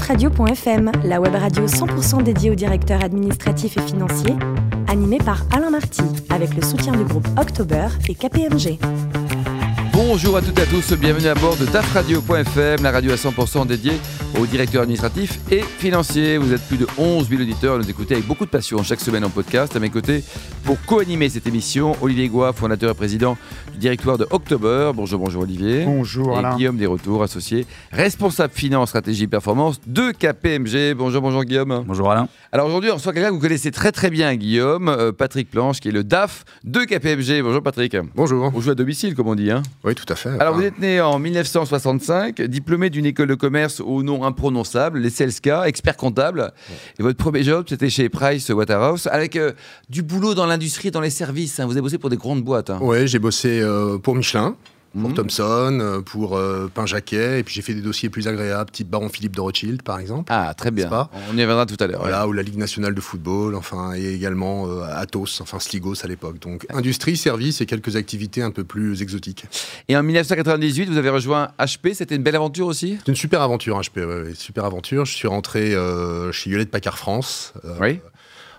dafradio.fm, la web radio 100% dédiée aux directeurs administratifs et financiers, animée par Alain Marty, avec le soutien du groupe October et KPMG. Bonjour à toutes et à tous, bienvenue à bord de dafradio.fm, la radio à 100% dédiée aux directeurs administratifs et financiers. Vous êtes plus de 11 000 auditeurs nous écouter avec beaucoup de passion chaque semaine en podcast. À mes côtés, pour co-animer cette émission, Olivier Goua, fondateur et président du directoire de October. Bonjour, bonjour Olivier. Bonjour et Alain. Guillaume Desretours, associé, responsable finance, stratégie, performance de KPMG. Bonjour, bonjour Guillaume. Bonjour Alain. Alors aujourd'hui, on reçoit quelqu'un que vous connaissez très très bien, Guillaume, euh, Patrick Planche, qui est le DAF de KPMG. Bonjour Patrick. Bonjour. On joue à domicile, comme on dit. Hein. Oui, tout à fait. Alors, vous êtes né en 1965, diplômé d'une école de commerce au nom imprononçable, les CELSCA, expert comptable. Et votre premier job, c'était chez Price Waterhouse, avec euh, du boulot dans l'industrie, dans les services. hein. Vous avez bossé pour des grandes boîtes. hein. Ouais, j'ai bossé euh, pour Michelin, pour Mhm. Thomson, euh, pour euh, Pain Jacquet, et puis j'ai fait des dossiers plus agréables, type Baron Philippe de Rothschild, par exemple. Ah, très bien. Pas On y reviendra tout à l'heure. Voilà, ou la Ligue nationale de football, enfin, et également euh, Atos, enfin Sligos à l'époque. Donc, industrie, service et quelques activités un peu plus exotiques. Et en 1998, vous avez rejoint HP. C'était une belle aventure aussi? C'est une super aventure, HP, ouais, ouais, super aventure. Je suis rentré euh, chez Hewlett Packard France. Euh, Oui.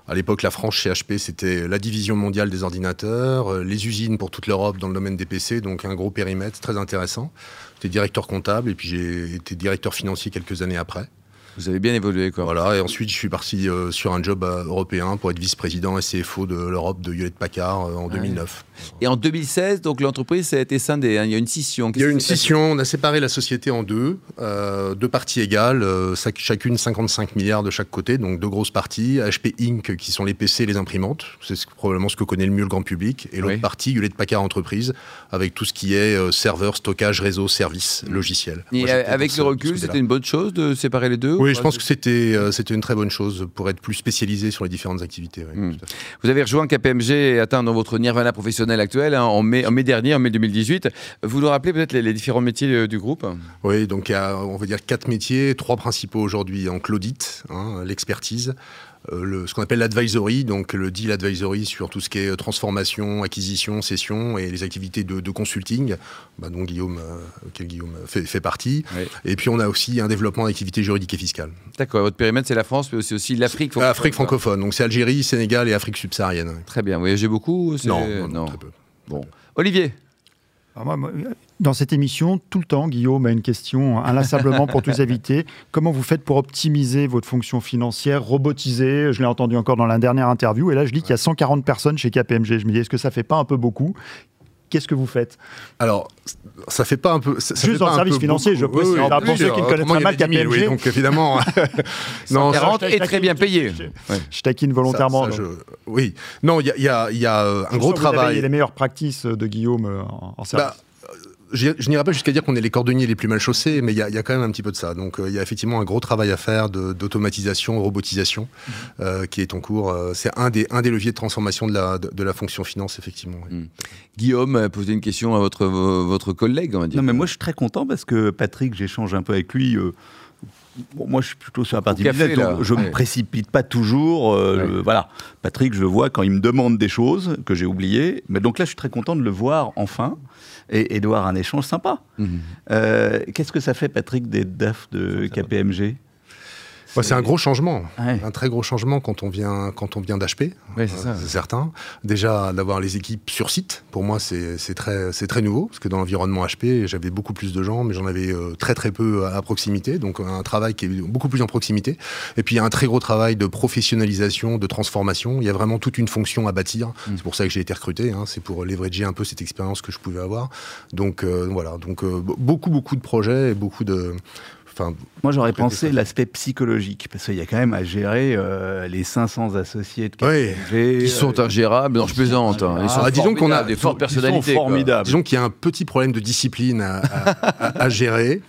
À l'époque, la France chez HP, c'était la division mondiale des ordinateurs, euh, les usines pour toute l'Europe dans le domaine des PC, donc un gros périmètre très intéressant. J'étais directeur comptable et puis j'ai été directeur financier quelques années après. Vous avez bien évolué, quoi. Voilà, et ensuite je suis parti euh, sur un job euh, européen pour être vice-président et CFO de l'Europe de Hewlett Packard euh, en Ah 2009. Et en 2016, donc l'entreprise a été scindée. hein. Il y a une scission. Il y a une scission, on a séparé la société en deux, euh, deux parties égales, chac- chacune 55 milliards de chaque côté, donc deux grosses parties. HP Inc. qui sont les PC et les imprimantes, c'est ce- probablement ce que connaît le mieux le grand public, et l'autre Oui. partie Hewlett Packard Entreprise, avec tout ce qui est serveur, stockage, réseau, service, logiciel. Et Moi, avec le recul, c'était une bonne chose de séparer les deux Oui, je pense que c'était euh, c'était une très bonne chose pour être plus spécialisé sur les différentes activités. Hmm. Vous avez rejoint KPMG et atteint dans votre nirvana professionnel actuel hein, en, mai, en mai dernier, en mai 2018. Vous nous rappelez peut-être les, les différents métiers euh, du groupe? Oui, donc il y a, on va dire, quatre métiers, trois principaux aujourd'hui en Claudite, hein, l'expertise, le, ce qu'on appelle l'advisory, donc le deal advisory sur tout ce qui est euh, transformation, acquisition, cession et les activités de, de consulting, bah, dont Guillaume, euh, auquel Guillaume fait, fait partie. Oui. Et puis on a aussi un développement d'activités juridiques et fiscales. D'accord, votre périmètre c'est la France, mais c'est aussi l'Afrique. Euh, Afrique francophone, donc c'est Algérie, Sénégal et Afrique subsaharienne. Très bien, vous voyagez beaucoup c'est- Non, non, non, très peu. Bon. Olivier, Alors moi, moi, dans cette émission, tout le temps, Guillaume a une question inlassablement pour tous les invités. Comment vous faites pour optimiser votre fonction financière, robotiser? Je l'ai entendu encore dans la dernière interview. Et là, je lis qu'il y a 140 personnes chez KPMG. Je me dis, est-ce que ça fait pas un peu beaucoup? Qu'est-ce que vous faites? Alors, ça fait pas un peu. Ça, ça Juste dans le un service financier, je précise. Oui, oui, pour ceux qui ne connaissent pas mal 10 000, oui, KPMG. donc évidemment. non, ça- 40 je- et très bien payé. je-. Je taquine volontairement. Ça- ça, je- Oui. Non, il y a, il y a- il y a, euh, un Je gros que vous avez travail. les meilleures pratiques de Guillaume euh, en, en service. Bah, je je n'irai pas jusqu'à dire qu'on est les cordonniers les plus mal chaussés, mais il y, a- il y a quand même un petit peu de ça. Donc euh, il y a effectivement un gros travail à faire de- d'automatisation, robotisation, Mhm. euh, qui est en cours. Euh, C'est un des, un des leviers de transformation de la, de, de la fonction finance, effectivement. oui. Guillaume a posé une question à votre, vo- votre collègue, on va dire. Non, mais moi je suis très content parce que Patrick, j'échange un peu avec lui. euh, bon, moi je suis plutôt sur la partie café, business, donc je Ouais. me précipite pas toujours. euh, Ouais. voilà. Patrick, je le vois quand il me demande des choses que j'ai oubliées. Mais donc là, je suis très content de le voir enfin et, et de voir un échange sympa. Mhm. Euh, Qu'est-ce que ça fait, Patrick, des DAF de KPMG Ouais, c'est un gros changement, Ouais. un très gros changement quand on vient, quand on vient d'HP. Ouais, c'est c'est certain. Déjà, d'avoir les équipes sur site, pour moi, c'est c'est très, c'est très nouveau, parce que dans l'environnement HP, j'avais beaucoup plus de gens, mais j'en avais euh, très très peu à, à proximité, donc un travail qui est beaucoup plus en proximité. Et puis, il y a un très gros travail de professionnalisation, de transformation. Il y a vraiment toute une fonction à bâtir. Mm. C'est pour ça que j'ai été recruté, hein. c'est pour leverager un peu cette expérience que je pouvais avoir. Donc, euh, voilà, donc euh, beaucoup, beaucoup de projets et beaucoup de... Enfin, Moi, j'aurais pensé l'aspect psychologique, parce qu'il y a quand même à gérer euh, les 500 associés de Oui. KPMG. Ils sont euh, ingérables, non, je plaisante. hein. Ils sont Ah, disons qu'on a- des fortes ils sont personnalités. quoi. formidables. disons qu'il y a un petit problème de discipline à, à- à- à gérer.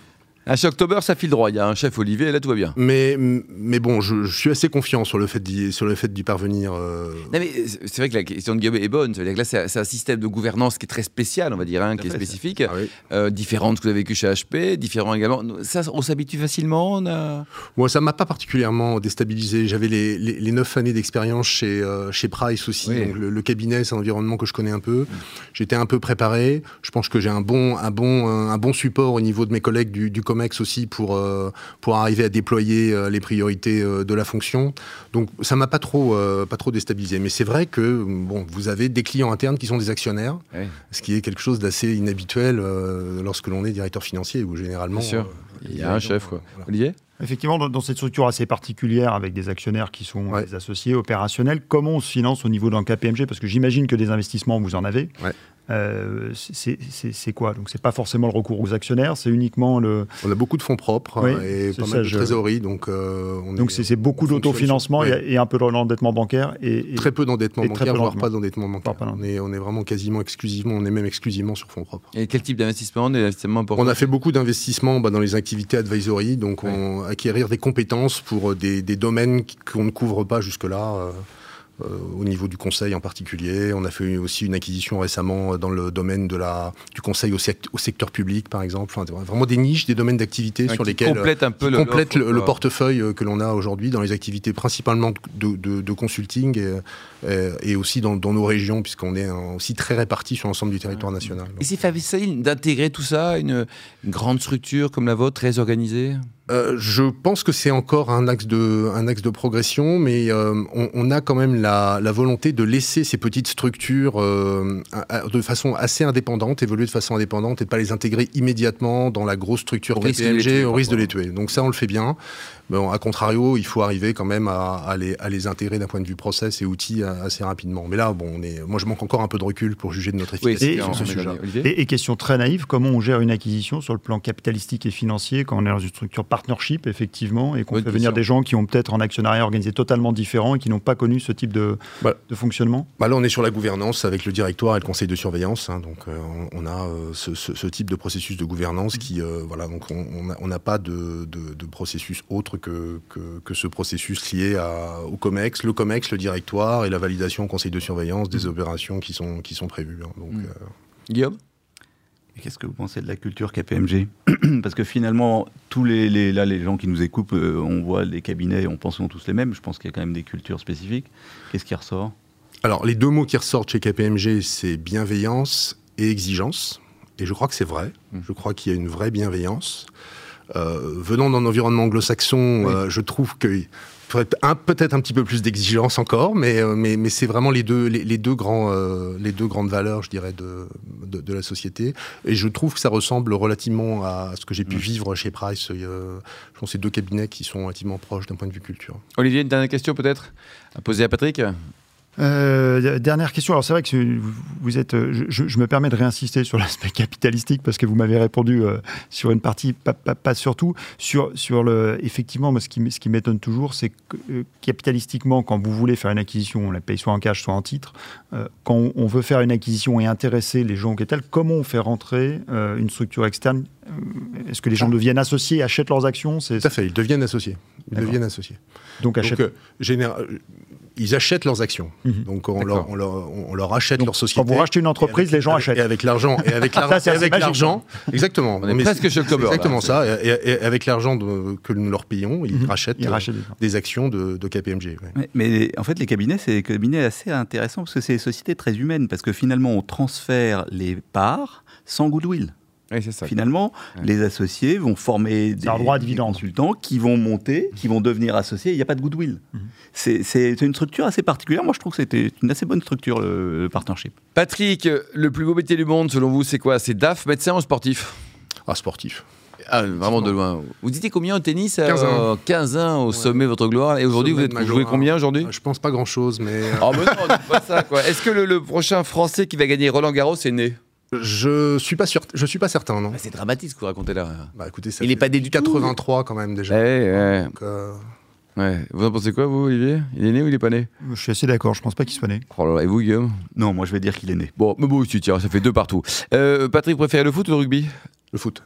À chez October, ça file droit. Il y a un chef Olivier, et là tout va bien. Mais, mais bon, je, je suis assez confiant sur le fait d'y, sur le fait d'y parvenir. euh, Non, mais c'est vrai que la question de Guillaume est bonne. C'est-à-dire que là, c'est un système de gouvernance qui est très spécial, on va dire, hein, qui est spécifique, ah oui. euh, différent de ce que vous avez vécu chez HP, différent également. Ça, on s'habitue facilement. On a... Moi, ça m'a pas particulièrement déstabilisé. J'avais les, les, les neuf années d'expérience chez, euh, chez Price aussi. Oui. Donc le, le cabinet, c'est un environnement que je connais un peu. J'étais un peu préparé. Je pense que j'ai un bon, un, bon, un bon support au niveau de mes collègues du, du COMEX aussi pour, euh, pour arriver à déployer euh, les priorités euh, de la fonction. Donc ça m'a pas trop, pas trop déstabilisé. Mais c'est vrai que bon, vous avez des clients internes qui sont des actionnaires, Oui. ce qui est quelque chose d'assez inhabituel lorsque l'on est directeur financier ou généralement. Bien sûr. Il y a un chef, quoi. Voilà. Olivier? Effectivement, dans, dans cette structure assez particulière avec des actionnaires qui sont Ouais. des associés opérationnels, comment on se finance au niveau d'un KPMG Parce que j'imagine que des investissements, vous en avez. Ouais. Euh, c'est- quoi? Donc, c'est pas forcément le recours aux actionnaires, c'est uniquement le. On a beaucoup de fonds propres Oui, hein, et pas ça, mal de je- trésorerie, donc euh, on Donc, est- c'est beaucoup d'autofinancement et, et un peu d'endettement bancaire. Et, et- Très peu d'endettement bancaire, peu voire pas d'endettement bancaire. Pas. On est, on est vraiment quasiment exclusivement, on est même exclusivement sur fonds propres. Et quel type d'investissement On a fait beaucoup d'investissements bah, dans les activités advisory, donc on, acquérir des compétences pour euh, des, des domaines qu'on ne couvre pas jusque-là. euh, euh, au niveau du conseil en particulier, on a fait aussi une acquisition récemment dans le domaine de la, du conseil au, sect- au secteur public, par exemple. Enfin, vraiment des niches, des domaines d'activité Ouais, sur qui lesquels complète un peu qui le, complète le, portefeuille que l'on a aujourd'hui dans les activités principalement de, de- de consulting et, et aussi dans, dans nos régions, puisqu'on est aussi très répartis sur l'ensemble du territoire national. Et c'est facile d'intégrer tout ça, une, une grande structure comme la vôtre, très organisée? Euh, je pense que c'est encore un axe de, un axe de progression, mais euh, on, on a quand même la, la volonté de laisser ces petites structures euh, de façon assez indépendante, évoluer de façon indépendante et de pas les intégrer immédiatement dans la grosse structure Au risque de les KPMG tuer, au risque de les tuer. Donc ça, on le fait bien. Bon, à contrario, il faut arriver quand même à, à les, à les intégrer d'un point de vue process et outils euh, assez rapidement. Mais là, bon, on est, moi, je manque encore un peu de recul pour juger de notre Oui, efficacité Et- sur ce sujet. Et, et question très naïve, comment on gère une acquisition sur le plan capitalistique et financier quand on est dans une structure partnership, effectivement, et qu'on Bonne fait venir des gens qui ont peut-être un actionnariat organisé totalement différent et qui n'ont pas connu ce type de, Voilà. de fonctionnement? Bah là, on est sur la gouvernance avec le directoire et le conseil de surveillance. hein, donc, euh, on a euh, ce, ce- ce type de processus de gouvernance qui, euh, voilà, donc on on a- on n'a pas de, de- de processus autre que, que, que ce processus lié à, au COMEX, le COMEX, le directoire et la validation au conseil de surveillance des opérations qui sont, qui sont prévues. hein. donc, Mm. euh, Guillaume? Qu'est-ce que vous pensez de la culture KPMG Parce que finalement, tous les, les- là, les gens qui nous écoutent, euh, on voit les cabinets, on pense qu'ils sont tous les mêmes. Je pense qu'il y a quand même des cultures spécifiques. Qu'est-ce qui ressort? Alors, les deux mots qui ressortent chez KPMG, c'est bienveillance et exigence. Et je crois que c'est vrai. Mm. Je crois qu'il y a une vraie bienveillance. Euh, venant d'un environnement anglo-saxon, Oui. euh, je trouve qu'il faudrait un- peut-être un petit peu plus d'exigence encore, mais, euh, mais, mais c'est vraiment les deux, les, les deux grands, euh, les deux grandes valeurs, je dirais, de, de, de la société. Et je trouve que ça ressemble relativement à ce que j'ai pu Mm. vivre chez Price. Euh, je pense que c'est deux cabinets qui sont relativement proches d'un point de vue culture. Olivier, une dernière question peut-être à poser à Patrick? Euh, dernière question. Alors c'est vrai que vous- êtes. euh, Je, me permets de réinsister sur l'aspect capitalistique parce que vous m'avez répondu euh, sur une partie, pas, pas, pas sur. Sur, sur le, effectivement, moi, ce qui, m- ce qui m'étonne toujours, c'est que euh, capitalistiquement, quand vous voulez faire une acquisition, on la paye soit en cash, soit en titre. quand on, on veut faire une acquisition et intéresser les gens qui tels, comment on fait rentrer une structure externe Est-ce que les gens deviennent associés, achètent leurs actions Tout à fait, ils deviennent associés. Ils deviennent associés. Donc achètent. général- ils achètent leurs actions. Mhm. Donc, on leur, on, leur, on leur achète Donc, leur société. Quand vous rachetez une entreprise, avec- les gens achètent. Et avec l'argent. Et avec Ça, l'argent. Exactement. On est Mais presque c'est- chez le Exactement là. ça. Et, et- et avec l'argent que nous leur payons, ils Mhm. rachètent, Ils euh, rachètent des- des actions de, de KPMG. ouais. Ouais, Mais en fait, les cabinets, c'est des cabinets assez intéressants parce que c'est des sociétés très humaines. Parce que finalement, on transfère les parts sans goodwill. Oui, c'est ça. Finalement, Ouais. les associés vont former des, un droit à des consultants qui vont monter, qui vont devenir associés. Il n'y a pas de goodwill. Mhm. C'est- une structure assez particulière. Moi, je trouve que c'était une assez bonne structure, le, le partnership. Patrick, le plus beau métier du monde selon vous, c'est quoi? C'est DAF, médecin ou sportif? Ah, sportif. Ah, vraiment de loin. Vous étiez combien au tennis? 15 ans. 15 ans au sommet de votre gloire. Et aujourd'hui, vous, êtes, de vous jouez combien aujourd'hui? Je pense pas grand-chose, mais euh, Oh, mais non, dites pas ça, quoi. Est-ce que le, le prochain Français qui va gagner Roland Garros est né? Je suis pas sûr. Je suis pas certain, non. Ah, C'est dramatique ce que vous racontez là. Bah, écoutez, ça Il est pas né du tout. 83 quand même déjà. Ouais, ouais, Donc, euh, ouais. Vous en pensez quoi, vous, Olivier? Il est né ou il est pas né? Je suis assez d'accord. Je pense pas qu'il soit né. Oh là là, Et vous, Guillaume? Non, moi, je vais dire qu'il est né. Bon, mais bon aussi, tiens, ça fait deux partout. Euh, Patrick préfère le foot ou le rugby? Le foot.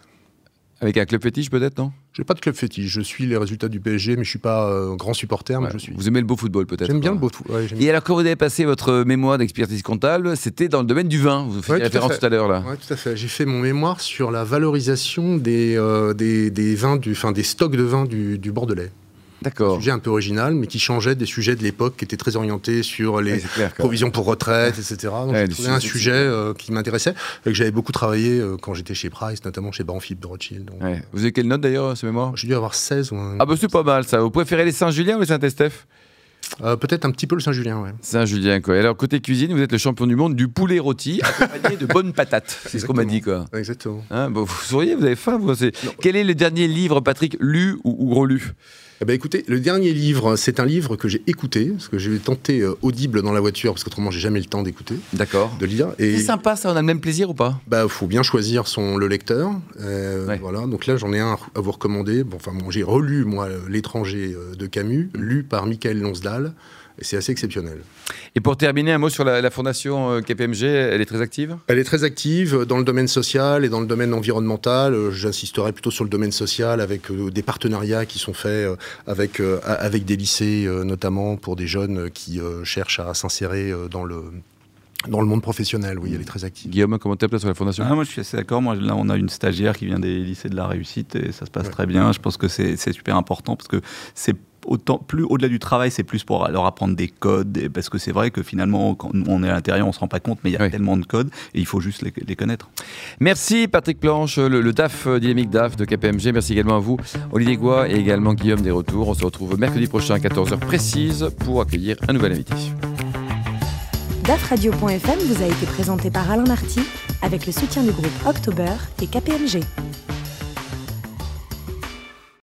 Avec un club fétiche peut-être, non? J'ai pas de club fétiche. Je suis les résultats du PSG, mais je suis pas euh, grand supporter, mais Ouais. je suis. Vous aimez le beau football peut-être J'aime bien quoi. le beau foot. ouais, j'aime Et alors, quand vous avez passé votre mémoire d'expertise comptable, c'était dans le domaine du vin. Vous Ouais, à référence tout à l'heure là. Oui, tout à fait. J'ai fait mon mémoire sur la valorisation des, euh, des, des vins, du, enfin, des stocks de vins du, du Bordelais. D'accord. Un sujet un peu original, mais qui changeait des sujets de l'époque qui étaient très orientés sur les Ouais, clair, provisions pour retraite, etc. Donc Ouais, j'ai un sujet euh, qui m'intéressait et que j'avais beaucoup travaillé euh, quand j'étais chez Price, notamment chez Banfield de Rothschild. Donc, Ouais. Vous avez quelle note d'ailleurs, ce mémoire? J'ai dû avoir 16 ou un- Ah bah c'est pas mal ça. Vous préférez les Saint-Julien ou les Saint-Estèphe? Euh, peut-être un petit peu le Saint-Julien, ouais. Saint-Julien quoi. Alors côté cuisine, vous êtes le champion du monde du poulet rôti accompagné de bonnes patates. C'est ce qu'on m'a dit quoi. Exactement. Hein, vous souriez, vous avez faim vous Quel est le dernier livre, Patrick, lu ou, ou relu? Eh ben, écoutez, le dernier livre, c'est un livre que j'ai écouté, parce que j'ai tenté euh, audible dans la voiture, parce qu'autrement j'ai jamais le temps d'écouter, D'accord. de lire. Et C'est sympa ça, on a le même plaisir ou pas? Bah, faut bien choisir son le lecteur. Euh, Ouais. Voilà. Donc là, j'en ai un à vous recommander. Bon, enfin, bon, j'ai relu moi l'étranger euh, de Camus, lu par Michael Lonsdal, et c'est assez exceptionnel. Et pour terminer, un mot sur la, la fondation euh, KPMG, elle est très active? Elle est très active dans le domaine social et dans le domaine environnemental. Euh, J'insisterai plutôt sur le domaine social avec euh, des partenariats qui sont faits euh, avec, euh, avec des lycées, euh, notamment pour des jeunes qui euh, cherchent à s'insérer euh, dans le, dans le monde professionnel. Oui, elle est très active. Guillaume, commentaire peut-être sur la fondation? Ah, moi, je suis assez d'accord. Moi, là, on a une stagiaire qui vient des lycées de la réussite et ça se passe Ouais. très bien. Je pense que c'est super important parce que c'est autant plus au-delà du travail, c'est plus pour leur apprendre des codes parce que c'est vrai que finalement, quand on est à l'intérieur, on se rend pas compte, mais il y a Oui. tellement de codes et il faut juste les, les connaître. Merci Patrick Planche, le, le DAF euh, dynamique DAF de KPMG. Merci également à vous, Olivier Goua et également Guillaume des Retours. On se retrouve mercredi prochain à 14h précise pour accueillir un nouvel invité. DAFradio.fm vous a été présenté par Alain Marty avec le soutien du groupe October et KPMG.